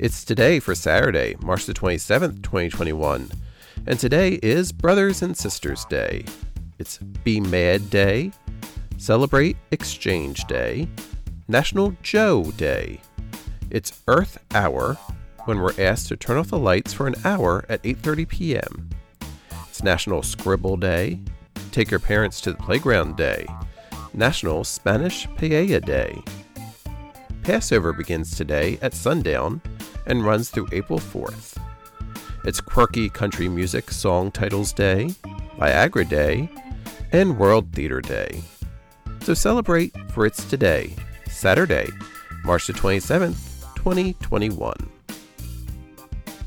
It's today for Saturday, March the 27th, 2021. And today is Brothers and Sisters Day. It's Be Mad Day, Celebrate Exchange Day, National Joe Day. It's Earth Hour, when we're asked to turn off the lights for an hour at 8:30 p.m. It's National Scribble Day, Take Your Parents to the Playground Day, National Spanish Paella Day. Passover begins today at sundown and runs through April 4th. It's Quirky Country Music Song Titles Day, Viagra Day, and World Theater Day. So celebrate for it's today, Saturday, March the 27th, 2021.